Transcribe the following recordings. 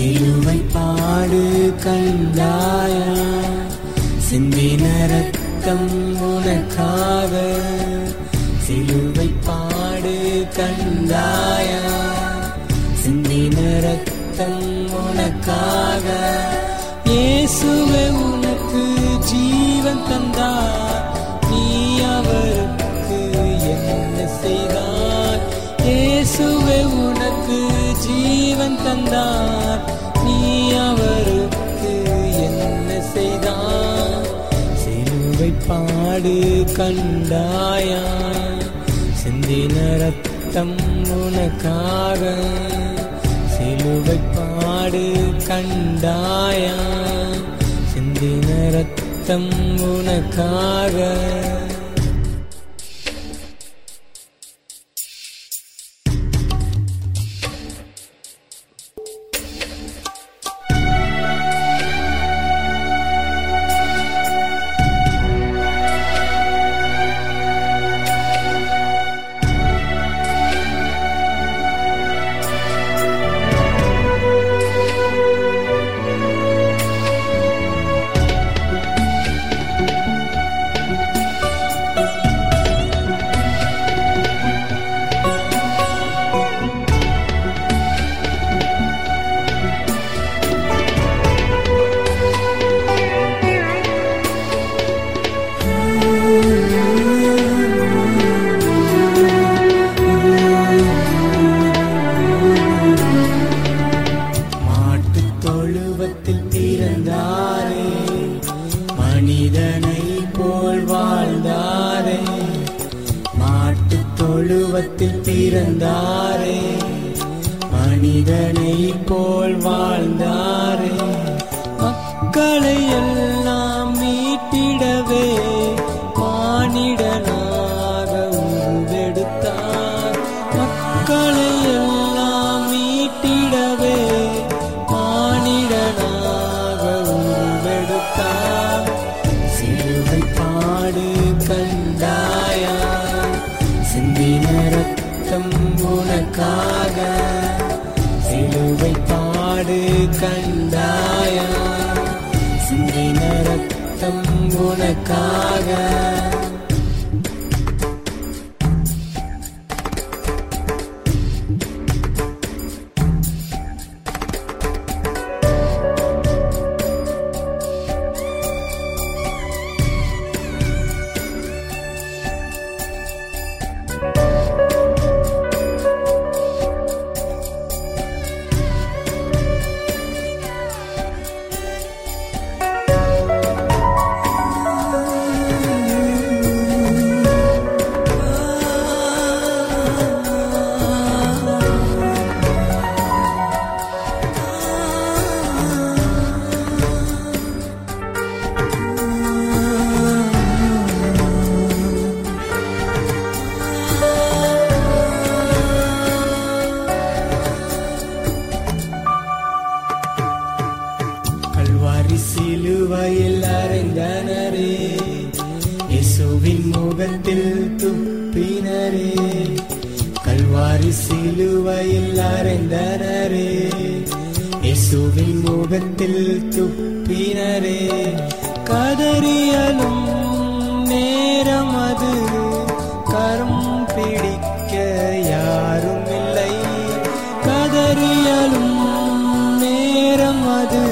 சிலுவை பாடு கண்டாயா சிந்தின ரத்தம் உனக்காக சிலுவை பாடு கண்டாயா சிந்தின ரத்தம் உனக்காக இயேசுவே உனக்கு ஜீவன் தந்தார். நீ அவருக்கு என்ன செய்தார் இயேசுவே உனக்கு தந்தார். நீ அவருக்கு என்ன செய்தார் சிலுவை பாடு கண்டாயா? சிந்தின ரத்தம் உனக்காக சிலுவை பாடு கண்டாயா? சிந்தின ரத்தம் உனக்காக மனிதனை போல் வாழ்ந்தாரே. மாட்டுத் தொழுவத்தில் பிறந்தாரே. மனிதனை போல் வாழ்ந்தாரே. மக்களை எல்லாம் முகத்தில் துப்பினரே கல்வாரி சிலுவையில் அறைந்தனரே. இயேசுவின் முகத்தில் துப்பினரே கதறியலும் நேரம் அது கரம் பிடிக்க யாரும் இல்லை கதறியலும் நேரம் அது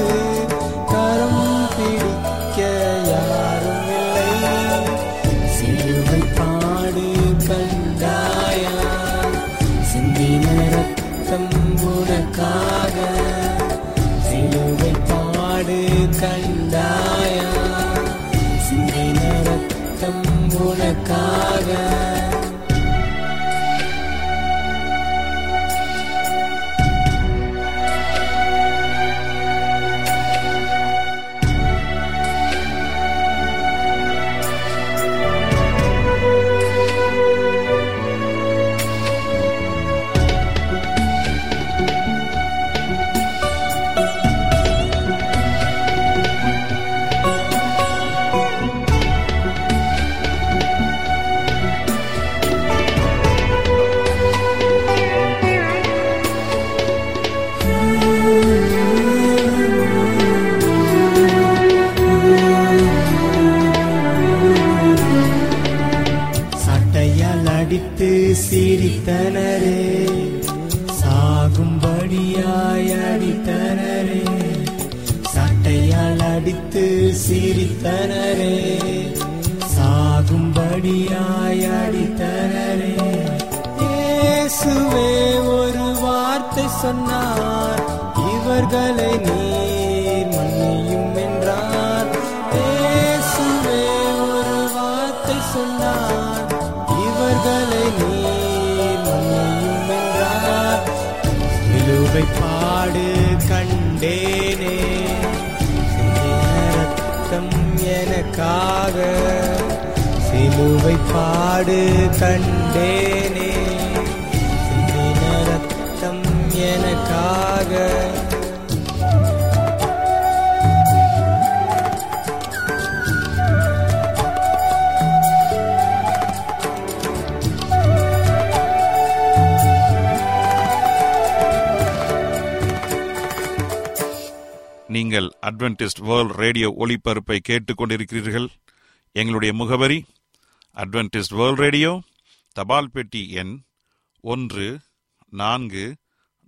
இயேசுவே ஒரு வார்த்தை சொன்னார். இவர்களை நீர் மன்னியும் என்றார். இயேசுவே ஒரு வார்த்தை சொன்னார். இவர்களை நீர் மன்னியும் என்றார். நிலுவை பாடு கண்டேனே. ரத்தம் எனக்காக சிலுவை பாடு கண்டேனே. எனக்காக. நீங்கள் அட்வென்டிஸ்ட் வேர்ல்ட் ரேடியோ ஒளிபரப்பை கேட்டுக்கொண்டிருக்கிறீர்கள். எங்களுடைய முகவரி அட்வென்டிஸ்ட் வேர்ல்ட் ரேடியோ தபால் பெட்டி எண் ஒன்று நான்கு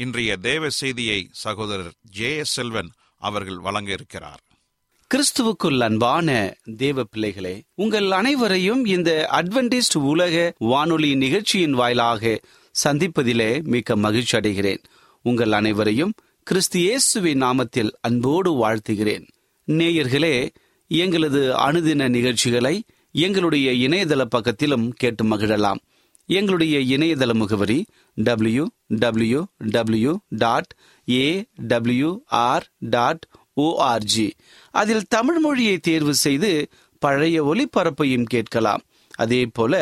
இன்றைய தேவ செய்தியை சகோதரர் ஜே எஸ் செல்வன் அவர்கள் வழங்க இருக்கிறார் கிறிஸ்துவுக்குள் அன்பான தேவ பிள்ளைகளே உங்கள் அனைவரையும் இந்த அட்வென்டிஸ்ட் உலக வானொலி நிகழ்ச்சியின் வாயிலாக சந்திப்பதிலே மிக்க மகிழ்ச்சி அடைகிறேன். உங்கள் அனைவரையும் கிறிஸ்து இயேசுவின் நாமத்தில் அன்போடு வாழ்த்துகிறேன். நேயர்களே எங்களது அனுதின நிகழ்ச்சிகளை எங்களுடைய இணையதள பக்கத்திலும் கேட்டு மகிழலாம். எங்களுடைய இணையதள முகவரி W W W dot A W R dot ORG அதில் தமிழ் மொழியை தேர்வு செய்து பழைய ஒளிபரப்பையும் கேட்கலாம். அதே போல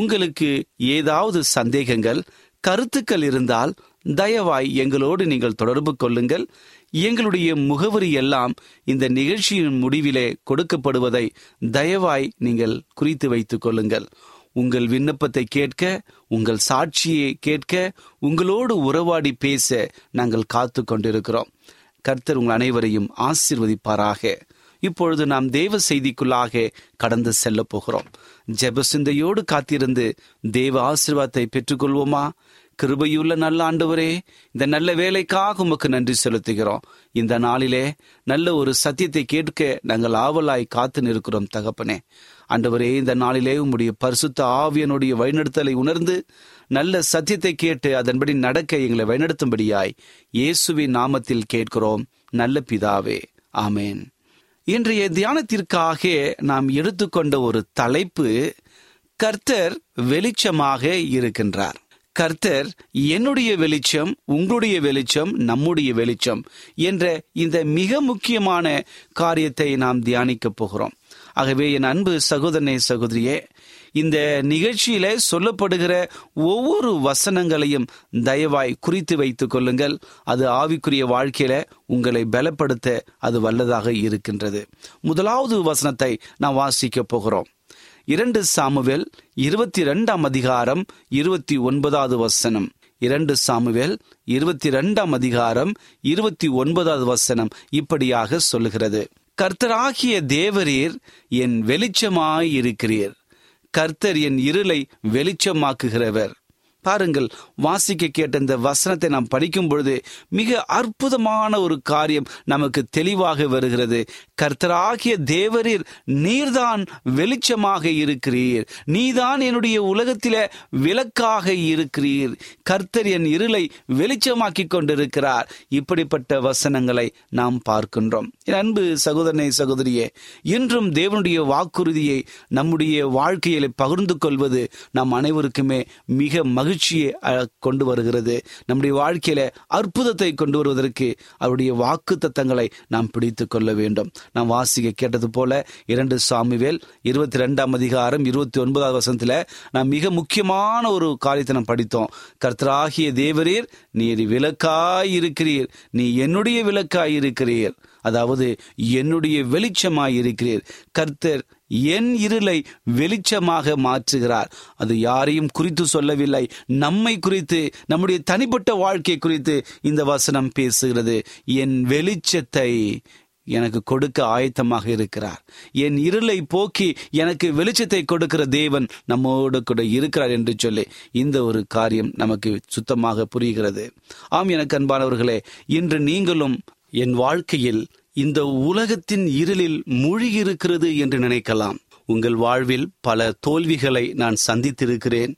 உங்களுக்கு ஏதாவது சந்தேகங்கள் கருத்துக்கள் இருந்தால் தயவாய் எங்களோடு நீங்கள் தொடர்பு கொள்ளுங்கள். எங்களுடைய முகவரி எல்லாம் இந்த நிகழ்ச்சியின் முடிவிலே கொடுக்கப்படுவதை தயவாய் நீங்கள் குறித்து வைத்துக் கொள்ளுங்கள். உங்கள் விண்ணப்பத்தை கேட்க உங்கள் சாட்சியை கேட்க உங்களோடு உறவாடி பேச நாங்கள் காத்து கொண்டிருக்கிறோம். கர்த்தர் உங்கள் அனைவரையும் ஆசிர்வதிப்பாராக. இப்பொழுது நாம் தேவ செய்திக்குள்ளாக கடந்து செல்ல போகிறோம். ஜெப சிந்தையோடு காத்திருந்து தேவ ஆசிர்வாதத்தை பெற்றுக்கொள்வோமா? கிருபையுள்ள நல்ல ஆண்டவரே இந்த நல்ல வேலைக்காக உமக்கு நன்றி செலுத்துகிறோம். இந்த நாளிலே நல்ல ஒரு சத்தியத்தை கேட்க நாங்கள் ஆவலாய் காத்து நிற்கிறோம் தகப்பனே. ஆண்டவரே இந்த நாளிலே உம்முடைய பரிசுத்த ஆவியனுடைய வழிநடத்தலை உணர்ந்து நல்ல சத்தியத்தை கேட்டு அதன்படி நடக்க எங்களை வழிநடத்தும்படியாய் இயேசுவின் நாமத்தில் கேட்கிறோம். நல்ல பிதாவே ஆமேன். இன்றைய தியானத்திற்காக நாம் எடுத்துக்கொண்ட ஒரு தலைப்பு கர்த்தர் வெளிச்சமாக இருக்கின்றார். கர்த்தர் என்னுடைய வெளிச்சம் உங்களுடைய வெளிச்சம் நம்முடைய வெளிச்சம் என்ற இந்த மிக முக்கியமான காரியத்தை நாம் தியானிக்க போகிறோம். ஆகவே என் அன்பு சகோதரனே சகோதரியே இந்த நிகழ்ச்சியில சொல்லப்படுகிற ஒவ்வொரு வசனங்களையும் தயவாய் குறித்து வைத்துக் கொள்ளுங்கள். அது ஆவிக்குரிய வாழ்க்கையில உங்களை பலப்படுத்த அது வல்லதாக இருக்கின்றது. முதலாவது வசனத்தை நாம் வாசிக்க போகிறோம். இரண்டு சாமுவேல் இருபத்தி ரெண்டாம் அதிகாரம் இருபத்தி ஒன்பதாவது வசனம். இரண்டு சாமுவேல் இருபத்தி ரெண்டாம் அதிகாரம் இருபத்தி ஒன்பதாவது வசனம் இப்படியாக சொல்லுகிறது. கர்த்தராகிய தேவரீர் என் வெளிச்சமாயிருக்கிறீர். கர்த்தர் என் இருளை வெளிச்சமாக்குகிறவர். பாருங்கள் வாசிக்க கேட்ட இந்த வசனத்தை நாம் படிக்கும் பொழுது மிக அற்புதமான ஒரு காரியம் நமக்கு தெளிவாக வருகிறது. கர்த்தராகிய தேவரீர் நீர்தான் வெளிச்சமாக இருக்கிறீர். நீதான் என்னுடைய உலகத்தில விளக்காக இருக்கிறீர். கர்த்தர் என் இருளை வெளிச்சமாக்கி கொண்டிருக்கிறார். இப்படிப்பட்ட வசனங்களை நாம் பார்க்கின்றோம். என் அன்பு சகோதரனை சகோதரியே இன்றும் தேவனுடைய வாக்குறுதியை நம்முடைய வாழ்க்கையில பகிர்ந்து கொள்வது நம் அனைவருக்குமே மிக மகிழ்ச்சி மகிழ்ச்சியை கொண்டு வருகிறது. நம்முடைய வாழ்க்கையில அற்புதத்தை கொண்டு வருவதற்கு அவருடைய வாக்கு தத்தங்களை நாம் பிடித்து கொள்ள வேண்டும். நாம் வாசிக்க கேட்டது போல இரண்டு சாமிவேல் இருபத்தி ரெண்டாம் அதிகாரம் இருபத்தி ஒன்பதாவது வசனத்துல நாம் மிக முக்கியமான ஒரு காரியத்தை நாம் படித்தோம். கர்த்தராகிய தேவரீர் நீர் விளக்காய் இருக்கிறீர் நீ என்னுடைய விளக்காய் இருக்கிறீர் அதாவது என்னுடைய வெளிச்சமாய் இருக்கிறீர் கர்த்தர் என் இருளை வெளிச்சமாக மாற்றுகிறார். அது யாரையும் குறித்து சொல்லவில்லை. நம்மை குறித்து நம்முடைய தனிப்பட்ட வாழ்க்கை குறித்து இந்த வசனம் பேசுகிறது. என் வெளிச்சத்தை எனக்கு கொடுக்க ஆயத்தமாக இருக்கிறார். என் இருளை போக்கி எனக்கு வெளிச்சத்தை கொடுக்கிற தேவன் நம்மோடு கூட இருக்கிறார் என்று சொல்லி இந்த ஒரு காரியம் நமக்கு சுத்தமாக புரிகிறது. ஆம் எனக்கு அன்பானவர்களே இன்று நீங்களும் என் வாழ்க்கையில் இந்த உலகத்தின் இருளில் மூழ்கியிருக்கிறது என்று நினைக்கலாம். உங்கள் வாழ்வில் பல தோல்விகளை நான் சந்தித்திருக்கிறேன்.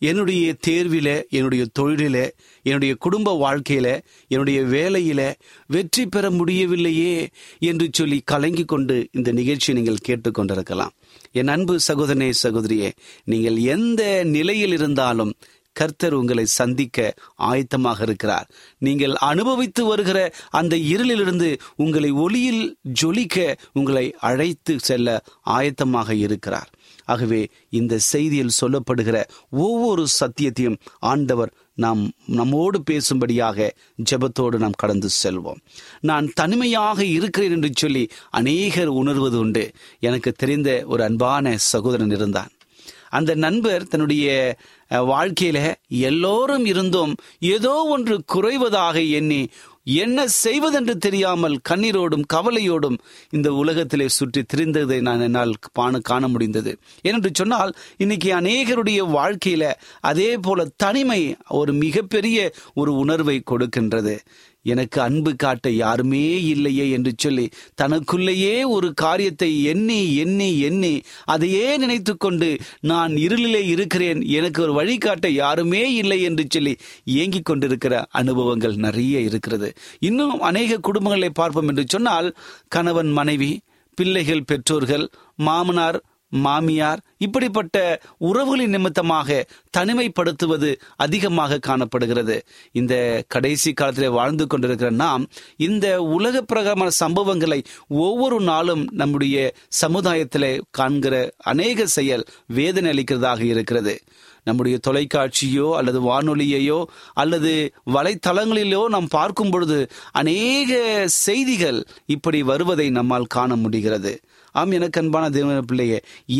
என்னுடைய தேர்வில என்னுடைய தொழிலில என்னுடைய குடும்ப வாழ்க்கையில என்னுடைய வேலையில வெற்றி பெற முடியவில்லையே என்று சொல்லி கலங்கி கொண்டு இந்த நிகழ்ச்சியை நீங்கள் கேட்டுக்கொண்டிருக்கலாம் என் அன்பு சகோதரனே சகோதரியே நீங்கள் எந்த நிலையில் இருந்தாலும் கர்த்தர் உங்களை சந்திக்க ஆயத்தமாக இருக்கிறார். நீங்கள் அனுபவித்து வருகிற அந்த இருளிலிருந்து உங்களை ஒளியில் ஜொலிக்க உங்களை அழைத்து செல்ல ஆயத்தமாக இருக்கிறார். ஆகவே இந்த செய்தியில் சொல்லப்படுகிற ஒவ்வொரு சத்தியத்தையும் ஆண்டவர் நாம் நம்மோடு பேசும்படியாக ஜெபத்தோடு நாம் கடந்து செல்வோம். நான் தனிமையாக இருக்கிறேன் என்று சொல்லி அநேகர் உணர்வது உண்டு. எனக்கு தெரிந்த ஒரு அன்பான சகோதரன் இருந்தான். அந்த நண்பர் தன்னுடைய வாழ்க்கையில எல்லோரும் இருந்தும் ஏதோ ஒன்று குறைவதாக எண்ணி என்ன செய்வதென்று தெரியாமல் கண்ணீரோடும் கவலையோடும் இந்த உலகத்திலே சுற்றி திரிந்ததை நான் என்னால் பானு காண முடிந்தது. ஏனென்று சொன்னால் இன்னைக்கு அநேகருடைய வாழ்க்கையில அதே போல தனிமை ஒரு மிகப்பெரிய ஒரு உணர்வை கொடுக்கின்றது. எனக்கு அன்பு காட்ட யாருமே இல்லையே என்று சொல்லி தனக்குள்ளேயே ஒரு காரியத்தை எண்ணி எண்ணி எண்ணி அதையே நினைத்து கொண்டு நான் இருளிலே இருக்கிறேன். எனக்கு ஒரு வழிகாட்ட யாருமே இல்லை என்று சொல்லி ஏங்கிக் கொண்டிருக்கிற அனுபவங்கள் நிறைய இருக்கிறது. இன்னும் அநேக குடும்பங்களை பார்ப்போம் என்று சொன்னால் கணவன் மனைவி பிள்ளைகள் பெற்றோர்கள் மாமனார் மாமியார் இப்படிப்பட்ட உறவுகளின் நிமித்தமாக தனிமைப்படுத்துவது அதிகமாக காணப்படுகிறது. இந்த கடைசி காலத்தில் வாழ்ந்து கொண்டிருக்கிற நாம் இந்த உலக பிரகாரமான சம்பவங்களை ஒவ்வொரு நாளும் நம்முடைய சமுதாயத்தில் காண்கிற அநேக செயல் வேதனை அளிக்கிறதாக இருக்கிறது. நம்முடைய தொலைக்காட்சியோ அல்லது வானொலியையோ அல்லது வலைத்தளங்களிலோ நாம் பார்க்கும் பொழுது அநேக செய்திகள் இப்படி வருவதை நம்மால் காண முடிகிறது. ஆம் எனக்கு அன்பான தேவன பிள்ளையே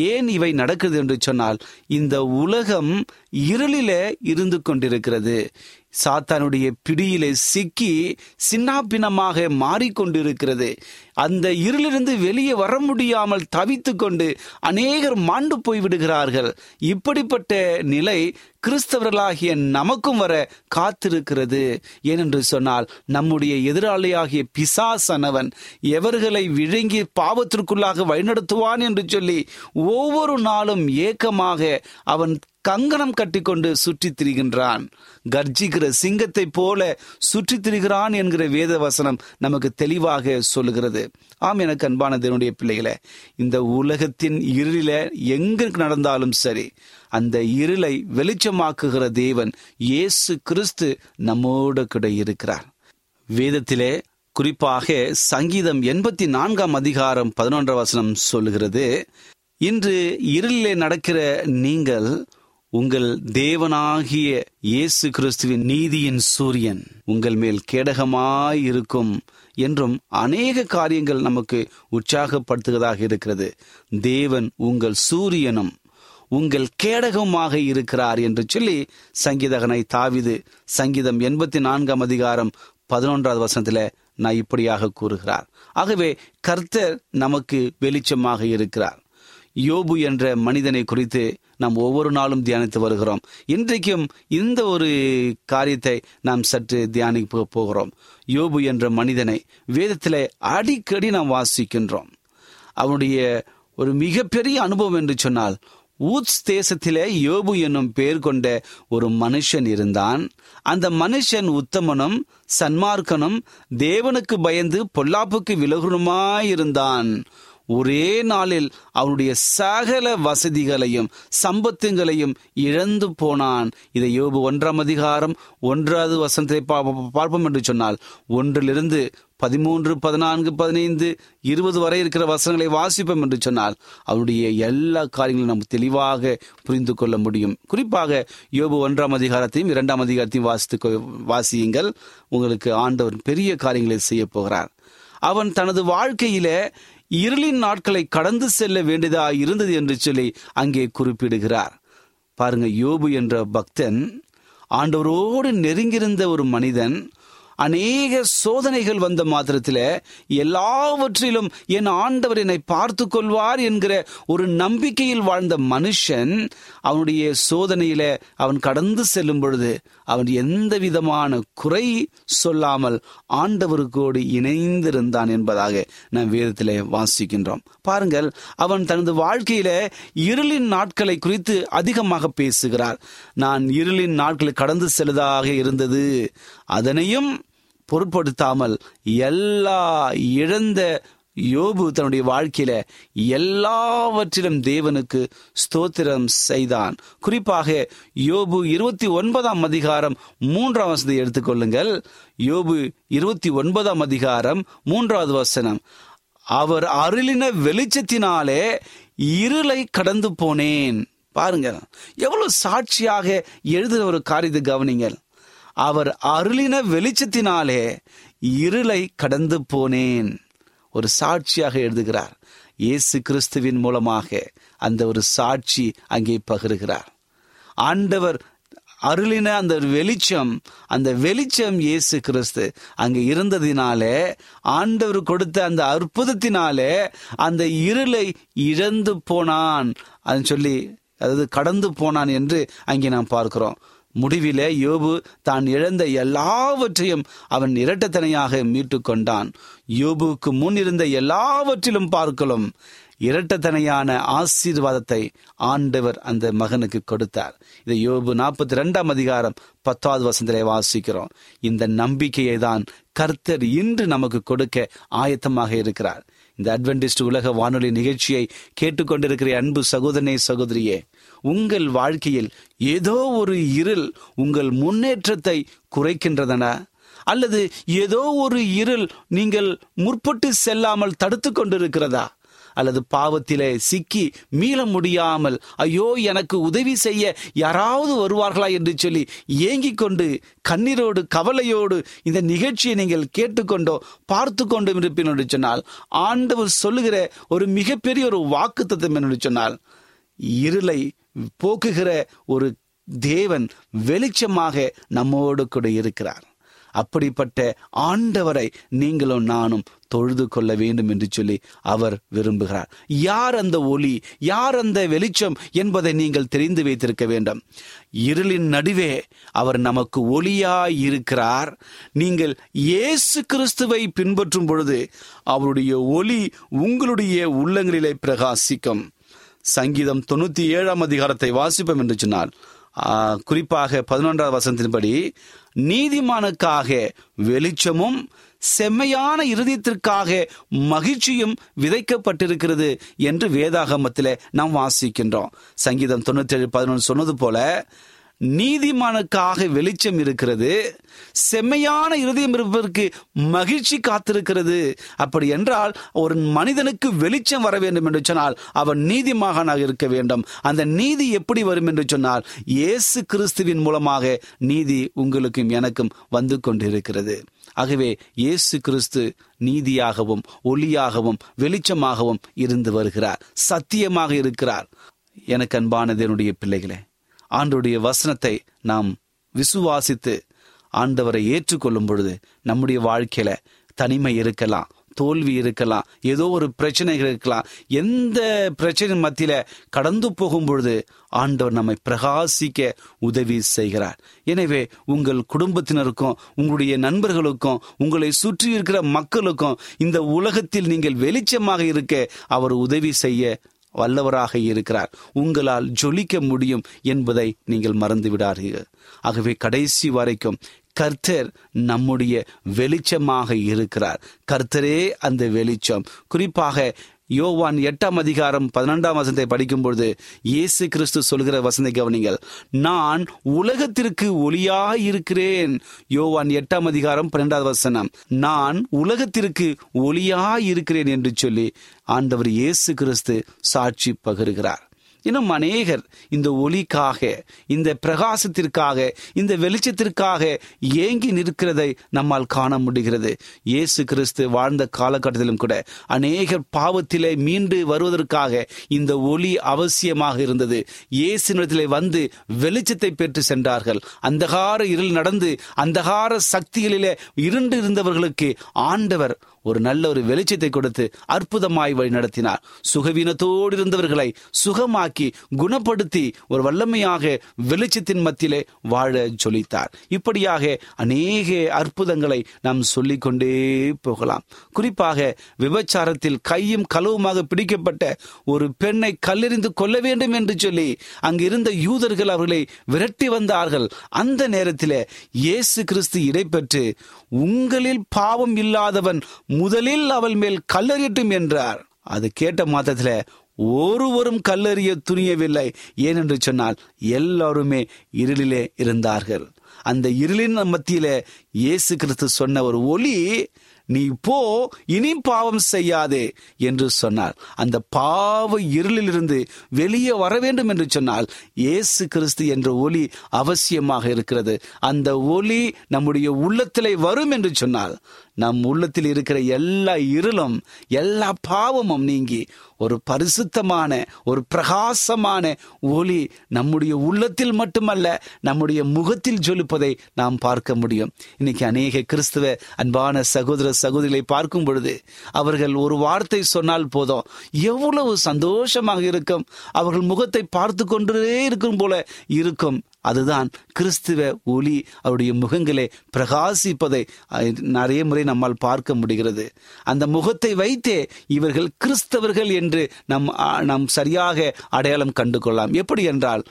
ஏன் இவை நடக்குது என்று சொன்னால் இந்த உலகம் இருளிலே இருந்து கொண்டிருக்கிறது. சாத்தானுடைய பிடியிலே சிக்கி சின்னாபினமாக மாறிக்கொண்டிருக்கிறது. அந்த இருளிலிருந்து வெளியே வர முடியாமல் தவித்து கொண்டு அநேகர் மாண்டு போய் விடுகிறார்கள் இப்படிப்பட்ட நிலை கிறிஸ்தவர்களாகிய நமக்கும் வர காத்திருக்கிறது. ஏனென்று சொன்னால் நம்முடைய எதிராளியாகிய பிசாசனவன் எவர்களை விழுங்கி பாவத்திற்குள்ளாக வழிநடத்துவான் என்று சொல்லி ஒவ்வொரு நாளும் ஏக்கமாக அவன் கங்கணம் கட்டிக்கொண்டு சுற்றித் திரிகின்றான். கர்ஜிக்கிற சிங்கத்தை போல சுற்றித் திரிகிறான் என்கிற வேத வசனம் நமக்கு தெளிவாக சொல்லுகிறது. ஆம் எனக்கு அன்பான தேவனுடைய பிள்ளைகளை இந்த உலகத்தின் இருளில எங்க நடந்தாலும் சரி அந்த இருளை வெளிச்சமாக்குகிற தேவன் இயேசு கிறிஸ்து நம்மோடு கூட இருக்கிறார். வேதத்திலே குறிப்பாக சங்கீதம் எண்பத்தி நான்காம் அதிகாரம் பதினொன்றாம் வசனம் சொல்லுகிறது இன்று இருளிலே நடக்கிற நீங்கள் உங்கள் தேவனாகிய இயேசு கிறிஸ்துவின் நீதியின் சூரியன் உங்கள் மேல் கேடகமாயிருக்கும் என்றும் அநேக காரியங்கள் நமக்கு உற்சாகப்படுத்துவதாக இருக்கிறது. தேவன் உங்கள் சூரியனும் உங்கள் கேடகமாக இருக்கிறார் என்று சொல்லி சங்கீதகனை தாவிது சங்கீதம் எண்பத்தி நான்காம் அதிகாரம் பதினொன்றாவது வசனத்தில் நான் இப்படியாக கூறுகிறார். ஆகவே கர்த்தர் நமக்கு வெளிச்சமாக இருக்கிறார். யோபு என்ற மனிதனை குறித்து நாம் ஒவ்வொரு நாளும் தியானித்து வருகிறோம். இன்றைக்கும் இந்த ஒரு காரியத்தை நாம் சற்று தியானிக்க போகிறோம். யோபு என்ற மனிதனை வேதத்திலே அடிக்கடி நாம் வாசிக்கின்றோம். அவனுடைய ஒரு மிகப்பெரிய அனுபவம் என்று சொன்னால் ஊத்ஸ் தேசத்திலே யோபு என்னும் பெயர் கொண்ட ஒரு மனுஷன் இருந்தான். அந்த மனுஷன் உத்தமனும் சன்மார்க்கனும் தேவனுக்கு பயந்து பொல்லாப்புக்கு விலகுனுமாயிருந்தான் ஒரே நாளில் அவனுடைய சகல வசதிகளையும் சம்பத்துங்களையும் இழந்து போனான். இதை யோபு ஒன்றாம் அதிகாரம் ஒன்றாவது வசனத்தை பார்ப்போம் என்று சொன்னால் ஒன்றிலிருந்து பதிமூன்று பதினான்கு பதினைந்து இருபது வரை இருக்கிற வசனங்களை வாசிப்போம் என்று சொன்னால் அவனுடைய எல்லா காரியங்களும் நம்ம தெளிவாக புரிந்து கொள்ள முடியும். குறிப்பாக யோபு ஒன்றாம் அதிகாரத்தையும் இரண்டாம் அதிகாரத்தையும் வாசித்து வாசியுங்கள். உங்களுக்கு ஆண்டவர் பெரிய காரியங்களை செய்ய போகிறார். அவன் தனது வாழ்க்கையில இருளின் நாட்களை கடந்து செல்ல வேண்டியதா இருந்தது என்று சொல்லி அங்கே குறிப்பிடுகிறார். பாருங்க யோபு என்ற பக்தன் ஆண்டவரோடு நெருங்கியிருந்த ஒரு மனிதன் அநேக சோதனைகள் வந்த மாத்திரத்தில் எல்லாவற்றிலும் என் ஆண்டவர் என்னை பார்த்து கொள்வார் என்கிற ஒரு நம்பிக்கையில் வாழ்ந்த மனுஷன் அவனுடைய சோதனையில அவன் கடந்து செல்லும் பொழுது அவன் எந்த விதமான குறை சொல்லாமல் ஆண்டவருக்கோடு இணைந்திருந்தான் என்பதாக நாம் வேதத்திலே வாசிக்கின்றோம். பாருங்கள் அவன் தனது வாழ்க்கையில இருளின் நாட்களை குறித்து அதிகமாக பேசுகிறார். நான் இருளின் நாட்களை கடந்து செல்வதாக இருந்தது. அதனையும் பொருட்படுத்தாமல் எல்லா இழந்த யோபு தன்னுடைய வாழ்க்கையில எல்லாவற்றிலும் தேவனுக்கு ஸ்தோத்திரம் செய்தான். குறிப்பாக யோபு இருபத்தி ஒன்பதாம் அதிகாரம் மூன்றாம் வசதி எடுத்துக்கொள்ளுங்கள் யோபு இருபத்தி ஒன்பதாம் அதிகாரம் மூன்றாவது வசனம். அவர் அருளின வெளிச்சத்தினாலே இருளை கடந்து போனேன். பாருங்க எவ்வளவு சாட்சியாக எழுதுகிற ஒரு காரியத்தை கவனிங்கள். அவர் அருளின வெளிச்சத்தினாலே இருளை கடந்து போனேன். ஒரு சாட்சியாக எழுதுகிறார். இயேசு கிறிஸ்துவின் மூலமாக அந்த ஒரு சாட்சி அங்கே பகிர்கிறார். ஆண்டவர் அருளின அந்த வெளிச்சம் அந்த வெளிச்சம் இயேசு கிறிஸ்து அங்கே இருந்ததினாலே ஆண்டவர் கொடுத்த அந்த அற்புதத்தினாலே அந்த இருளை இழந்து போனான். அது சொல்லி அதாவது கடந்து போனான் என்று அங்கே நாம் பார்க்கிறோம். முடிவிலே யோபு தான் இழந்த எல்லாவற்றையும் அவன் இரட்டத்தனையாக மீட்டு கொண்டான் யோபுக்கு முன் இருந்த எல்லாவற்றிலும் பார்க்கலும் இரட்டத்தனையான ஆசீர்வாதத்தை ஆண்டவர் அந்த மகனுக்கு கொடுத்தார். இதை யோபு நாற்பத்தி ரெண்டாம் அதிகாரம் பத்தாவது வசந்திலே வாசிக்கிறோம். இந்த நம்பிக்கையை தான் கர்த்தர் இன்று நமக்கு கொடுக்க ஆயத்தமாக இருக்கிறார். இந்த அட்வென்டிஸ்ட் உலக வானொலி நிகழ்ச்சியை கேட்டுக்கொண்டிருக்கிற அன்பு சகோதரனே சகோதரியே உங்கள் வாழ்க்கையில் ஏதோ ஒரு இருள் உங்கள் முன்னேற்றத்தை குறைக்கின்றதனா? அல்லது ஏதோ ஒரு இருள் நீங்கள் முற்பட்டு செல்லாமல் தடுத்து கொண்டிருக்கிறதா அல்லது பாவத்திலே சிக்கி மீள முடியாமல் ஐயோ எனக்கு உதவி செய்ய யாராவது வருவார்களா? என்று சொல்லி ஏங்கிக் கொண்டு கண்ணீரோடு கவலையோடு இந்த நிகழ்ச்சியை நீங்கள் கேட்டுக்கொண்டோ பார்த்து கொண்டு இருப்பீர்கள் என்று சொன்னால் ஆண்டவர் சொல்லுகிற ஒரு மிகப்பெரிய ஒரு வாக்கு தத்துவம் என்று சொன்னால் இருளை போக்குகிற ஒரு தேவன் வெளிச்சமாக நம்மோடு கூட இருக்கிறார். அப்படிப்பட்ட ஆண்டவரை நீங்களும் நானும் தொழுது கொள்ள வேண்டும் என்று சொல்லி அவர் விரும்புகிறார். யார் அந்த ஒளி யார் அந்த வெளிச்சம் என்பதை நீங்கள் தெரிந்து வைத்திருக்க வேண்டும். இருளின் நடுவே அவர் நமக்கு ஒளியாய் இருக்கிறார். நீங்கள் இயேசு கிறிஸ்துவை பின்பற்றும் பொழுது அவருடைய ஒளி உங்களுடைய உள்ளங்களிலே பிரகாசிக்கும். சங்கீதம் தொண்ணூத்தி ஏழாம் அதிகாரத்தை வாசிப்போம் என்று சொன்னால் குறிப்பாக பதினொன்றாவது வசனத்தின்படி நீதிமானுக்காக வெளிச்சமும் செம்மையான இருதயத்திற்காக மகிழ்ச்சியும் விதைக்கப்பட்டிருக்கிறது என்று வேதாகமத்திலே நாம் வாசிக்கின்றோம். சங்கீதம் தொண்ணூத்தி ஏழு பதினொன்று சொன்னது போல நீதிமானுக்காக வெளிச்சம் இருக்கிறது செம்மையான இருதயம் இருப்பதற்கு மகிழ்ச்சி காத்திருக்கிறது. அப்படி என்றால் ஒரு மனிதனுக்கு வெளிச்சம் வர வேண்டும் என்று சொன்னால் அவன் நீதிமாகனாக இருக்க வேண்டும். அந்த நீதி எப்படி வரும் என்று சொன்னால் இயேசு கிறிஸ்துவின் மூலமாக நீதி உங்களுக்கும் எனக்கும் வந்து கொண்டிருக்கிறது. ஆகவே இயேசு கிறிஸ்து நீதியாகவும் ஒளியாகவும் வெளிச்சமாகவும் இருந்து வருகிறார். சத்தியமாக இருக்கிறார். எனக்கு அன்பானது என்னுடைய பிள்ளைகளே ஆண்டுடைய வசனத்தை நாம் விசுவாசித்து ஆண்டவரை ஏற்றுக்கொள்ளும் பொழுது நம்முடைய வாழ்க்கையில தனிமை இருக்கலாம் தோல்வி இருக்கலாம் ஏதோ ஒரு பிரச்சனைகள் இருக்கலாம் எந்த பிரச்சனை மத்தியில கடந்து போகும் பொழுது ஆண்டவர் நம்மை பிரகாசிக்க உதவி செய்கிறார். எனவே உங்கள் குடும்பத்தினருக்கும் உங்களுடைய நண்பர்களுக்கும் உங்களை சுற்றி இருக்கிற மக்களுக்கும் இந்த உலகத்தில் நீங்கள் வெளிச்சமாக இருக்க அவர் உதவி செய்ய வல்லவராக இருக்கிறார். உங்களால் ஜொலிக்க முடியும் என்பதை நீங்கள் மறந்து விடாதீர்கள் ஆகவே கடைசி வரைக்கும் கர்த்தர் நம்முடைய வெளிச்சமாக இருக்கிறார். கர்த்தரே அந்த வெளிச்சம். குறிப்பாக யோவான் எட்டாம் அதிகாரம் பதினெண்டாம் வசனத்தை படிக்கும் பொழுது இயேசு கிறிஸ்து சொல்கிற வசந்தை கவனிங்கள். நான் உலகத்திற்கு ஒளியாய் இருக்கிறேன் யோவான் எட்டாம் அதிகாரம் பன்னெண்டாவது வசனம். நான் உலகத்திற்கு ஒளியாய் இருக்கிறேன் என்று சொல்லி ஆண்டவர் இயேசு கிறிஸ்து சாட்சி பகிர்கிறார். இன்னும் அநேகர் இந்த ஒளிக்காக இந்த பிரகாசத்திற்காக இந்த வெளிச்சத்திற்காக ஏங்கி நிற்கிறதை நம்மால் காண முடிகிறது. இயேசு கிறிஸ்து வாழ்ந்த காலகட்டத்திலும் கூட அநேகர் பாவத்திலே மீண்டு வருவதற்காக இந்த ஒளி அவசியமாக இருந்தது. இயேசு நிலத்திலே வந்து வெளிச்சத்தை பெற்று சென்றார்கள். அந்தகார இருள் நடந்து அந்தகார சக்திகளிலே இருண்டு இருந்தவர்களுக்கு ஆண்டவர் ஒரு நல்ல ஒரு வெளிச்சத்தை கொடுத்து அற்புதமாய் வழி நடத்தினார் சுகவீனத்தோடு இருந்தவர்களை சுகமாக்கி குணப்படுத்தி ஒரு வல்லமையாக வெளிச்சத்தின் மத்தியிலே வாழ ஜொலித்தார் இப்படியாக அநேக அற்புதங்களை நாம் சொல்லிக்கொண்டே போகலாம். குறிப்பாக விபச்சாரத்தில் கையும் களவுமாக பிடிக்கப்பட்ட ஒரு பெண்ணை கல்லெறிந்து கொள்ள வேண்டும் என்று சொல்லி அங்கு இருந்த யூதர்கள் அவர்களை விரட்டி வந்தார்கள். அந்த நேரத்தில் இயேசு கிறிஸ்து இடைபெற்று உங்களில் பாவம் இல்லாதவன் முதலில் அவள் மேல் கல்லறியட்டும் என்றார். அது கேட்ட மாத்திரத்துல ஒருவரும் கல்லறிய துணியவில்லை. ஏனென்று சொன்னால் எல்லாருமே இருளிலே இருந்தார்கள். அந்த இருளின் மத்தியில இயேசு கிறிஸ்து சொன்ன ஒரு ஒளி நீ போ இனி பாவம் செய்யாதே என்று சொன்னார். அந்த பாவ இருளிலிருந்து வெளியே வர வேண்டும் என்று சொன்னால் இயேசு கிறிஸ்து என்ற ஒளி அவசியமாக இருக்கிறது. அந்த ஒளி நம்முடைய உள்ளத்திலே வரும் என்று சொன்னால் நம் உள்ளத்தில் இருக்கிற எல்லா இருளும் எல்லா பாவமும் நீங்கி ஒரு பரிசுத்தமான ஒரு பிரகாசமான ஒளி நம்முடைய உள்ளத்தில் மட்டுமல்ல நம்முடைய முகத்தில் ஜொலிப்பதை நாம் பார்க்க முடியும். இன்னைக்கு அநேக கிறிஸ்துவ அன்பான சகோதர சகோதரிகளை பார்க்கும் பொழுது அவர்கள் ஒரு வார்த்தை சொன்னால் போதும் எவ்வளவு சந்தோஷமாக இருக்கும் அவர்கள் முகத்தை பார்த்து கொண்டே இருக்கும் போல இருக்கும். அதுதான் கிறிஸ்துவ ஒளி அவருடைய முகங்களே பிரகாசிப்பதை நிறைய முறை நம்மால் பார்க்க முடிகிறது. அந்த முகத்தை வைத்தே இவர்கள் கிறிஸ்தவர்கள் என்று நம் அஹ், நாம் சரியாக அடையாளம் கண்டு கொள்ளலாம் எப்படி என்றால்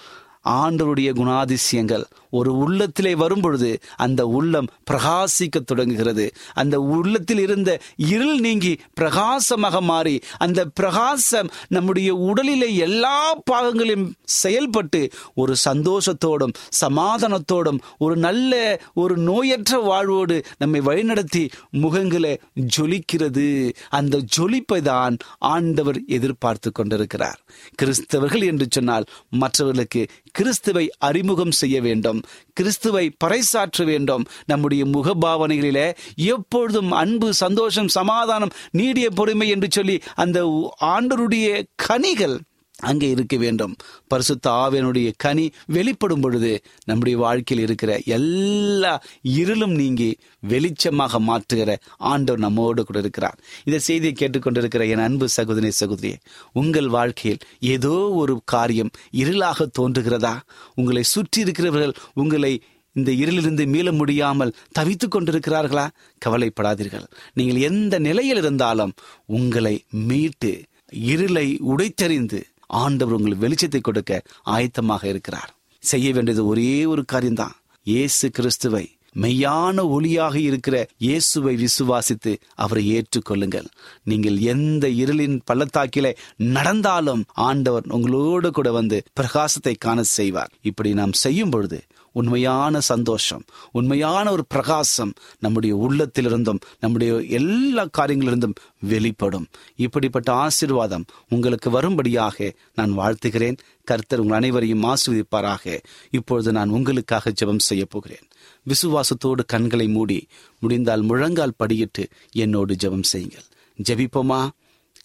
ஆண்டவருடைய குணாதிசயங்கள் ஒரு உள்ளத்திலே வரும்பொழுது அந்த உள்ளம் பிரகாசிக்க தொடங்குகிறது. அந்த உள்ளத்தில் இருந்த இருள் நீங்கி பிரகாசமாக மாறி அந்த பிரகாசம் நம்முடைய உடலிலே எல்லா பாகங்களையும் செயல்பட்டு ஒரு சந்தோஷத்தோடும் சமாதானத்தோடும் ஒரு நல்ல ஒரு நோயற்ற வாழ்வோடு நம்மை வழிநடத்தி முகங்களை ஜொலிக்கிறது. அந்த ஜொலிப்பை தான் ஆண்டவர் எதிர்பார்த்து கொண்டிருக்கிறார். கிறிஸ்தவர்கள் என்று சொன்னால் மற்றவர்களுக்கு கிறிஸ்துவை அறிமுகம் செய்ய வேண்டும். கிறிஸ்துவை பறைசாற்ற வேண்டும். நம்முடைய முகபாவனைகளிலே எப்பொழுதும் அன்பு சந்தோஷம் சமாதானம் நீடிய பொறுமை என்று சொல்லி அந்த ஆண்டருடைய கனிகள் அங்கே இருக்க வேண்டும். பரிசுத்த ஆவியனுடைய கனி வெளிப்படும் பொழுது நம்முடைய வாழ்க்கையில் இருக்கிற எல்லா இருளும் நீங்கி வெளிச்சமாக மாற்றுகிற ஆண்டவர் நம்மோடு கூட இருக்கிறார். இந்த செய்தியை கேட்டுக்கொண்டிருக்கிற என் அன்பு சகோதரி சகோதரி உங்கள் வாழ்க்கையில் ஏதோ ஒரு காரியம் இருளாக தோன்றுகிறதா? உங்களை சுற்றி இருக்கிறவர்கள் உங்களை இந்த இருளிலிருந்து மீள முடியாமல் தவித்துக் கொண்டிருக்கிறார்களா? கவலைப்படாதீர்கள். நீங்கள் எந்த நிலையில் இருந்தாலும் உங்களை மீட்டு இருளை உடைத்தறிந்து ஆண்டவர் உங்களுக்கு வெளிச்சத்தை கொடுக்க ஆயத்தமாக இருக்கிறார். செய்ய வேண்டியது ஒரே ஒரு காரியம்தான். இயேசு கிறிஸ்துவை மெய்யான ஒளியாக இருக்கிற இயேசுவை விசுவாசித்து அவரை ஏற்றுக்கொள்ளுங்கள். நீங்கள் எந்த இருளின் பள்ளத்தாக்கில நடந்தாலும் ஆண்டவர் உங்களோடு கூட வந்து பிரகாசத்தை காண செய்வார். இப்படி நாம் செய்யும் பொழுது உண்மையான சந்தோஷம் உண்மையான ஒரு பிரகாசம் நம்முடைய உள்ளத்திலிருந்தும் நம்முடைய எல்லா காரியங்களிலிருந்தும் வெளிப்படும். இப்படிப்பட்ட ஆசீர்வாதம் உங்களுக்கு வரும்படியாக நான் வாழ்த்துகிறேன். கர்த்தர் உங்கள் அனைவரையும் ஆசீர்வதிப்பாராக. இப்பொழுது நான் உங்களுக்காக ஜெபம் செய்ய போகிறேன். விசுவாசத்தோடு கண்களை மூடி முடிந்தால் முழங்கால் படியிட்டு என்னோடு ஜெபம் செய்யுங்கள். ஜெபிப்போமா?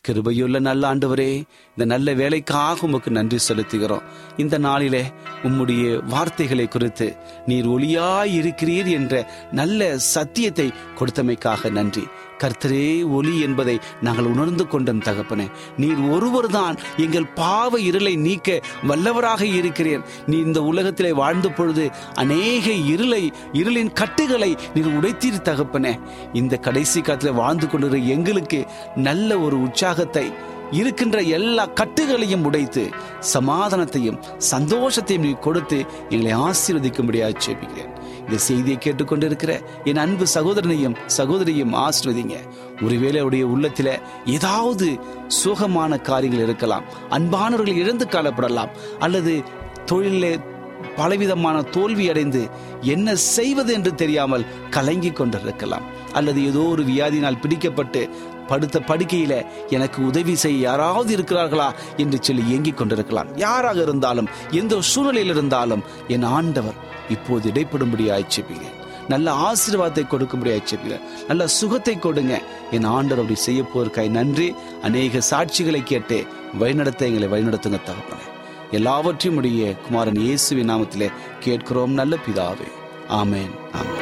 கிருபையுள்ள நல்ல ஆண்டவரே இந்த நல்ல வேலைக்காக உமக்கு நன்றி செலுத்துகிறோம். இந்த நாளிலே உம்முடைய வார்த்தைகளை குறித்து நீர் ஒளியாய் இருக்கிறீர் என்ற நல்ல சத்தியத்தை கொடுத்தமைக்காக நன்றி. கர்த்தரே ஒளி என்பதை நாங்கள் உணர்ந்து கொண்டோம் தகப்பனே. நீர் ஒருவர்தான் எங்கள் பாவ இருளை நீக்க வல்லவராக இருக்கிறீர். நீ இந்த உலகத்திலே வாழ்ந்த பொழுது அநேக இருளை இருளின் கட்டுகளை நீர் உடைத்தீர் தகப்பனே. இந்த கடைசி காலத்தில் வாழ்ந்து கொண்டிருக்கிற எங்களுக்கு நல்ல ஒரு உற்சாகத்தை இருக்கின்ற எல்லா கட்டுகளையும் உடைத்து சமாதானத்தையும் சந்தோஷத்தையும் நீ கொடுத்து எங்களை ஆசீர்வதிக்கும்படியாக சேப்பிக்கிறேன் இந்த செய்தியை கேட்டுக்கொண்டிருக்கிற என் அன்பு சகோதரனையும் சகோதரியும் ஆசிர்வதிங்க. ஒருவேளை அவருடைய உள்ளத்துல ஏதாவது சுகமான காரியங்கள் இருக்கலாம் அன்பானவர்கள் இழந்து காணப்படலாம் அல்லது தொழிலே பலவிதமான தோல்வி அடைந்து என்ன செய்வது என்று தெரியாமல் கலங்கி கொண்டிருக்கலாம் அல்லது ஏதோ ஒரு வியாதியினால் பிடிக்கப்பட்டு படுத்த படுக்கையில எனக்கு உதவி செய்ய யாராவது இருக்கிறார்களா என்று சொல்லி ஏங்கிக் கொண்டிருக்கலாம். யாராக இருந்தாலும் எந்த சூழ்நிலையில் இருந்தாலும் என் ஆண்டவர் இப்போது இடைப்படும்படி ஆய்ச்சிப்பீங்க நல்ல ஆசீர்வாதத்தை கொடுக்கும்படி ஆய்ச்சிப்பீங்க நல்ல சுகத்தை கொடுங்க. என் ஆண்டவர் அப்படி செய்ய போருக்காய் நன்றி. அநேக சாட்சிகளை கேட்டு வழிநடத்த எங்களை வழிநடத்துங்க தகப்பனே. எல்லாவற்றையும் உடைய குமாரன் இயேசுவின் நாமத்திலே கேட்கிறோம். நல்ல பிதாவே. ஆமேன். ஆமேன்.